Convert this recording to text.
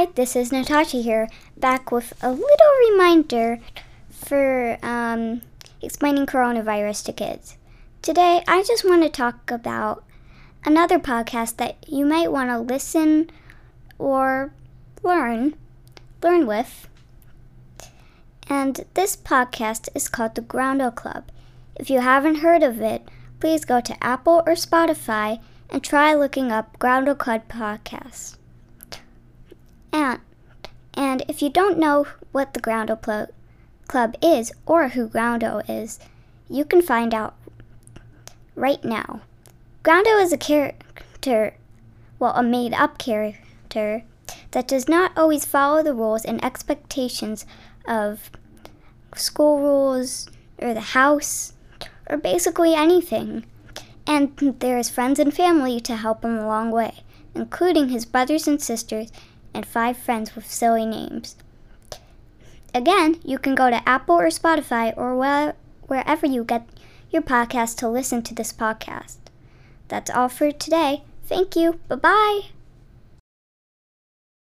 Hi, this is Natasha here, back with a little reminder for um, explaining coronavirus to kids. Today, I just want to talk about another podcast that you might want to listen or learn, learn with. And this podcast is called The Groundo Club. If you haven't heard of it, please go to Apple or Spotify and try looking up Groundo Club podcast. And and if you don't know what the Groundo Pl- Club is or who Groundo is, you can find out right now. Groundo is a character, well, a made up character that does not always follow the rules and expectations of school rules or the house or basically anything. And there is friends and family to help him along the way, including his brothers and sisters and five friends with silly names. Again, you can go to Apple or Spotify or where, wherever you get your podcast to listen to this podcast. That's all for today. Thank you. Bye bye.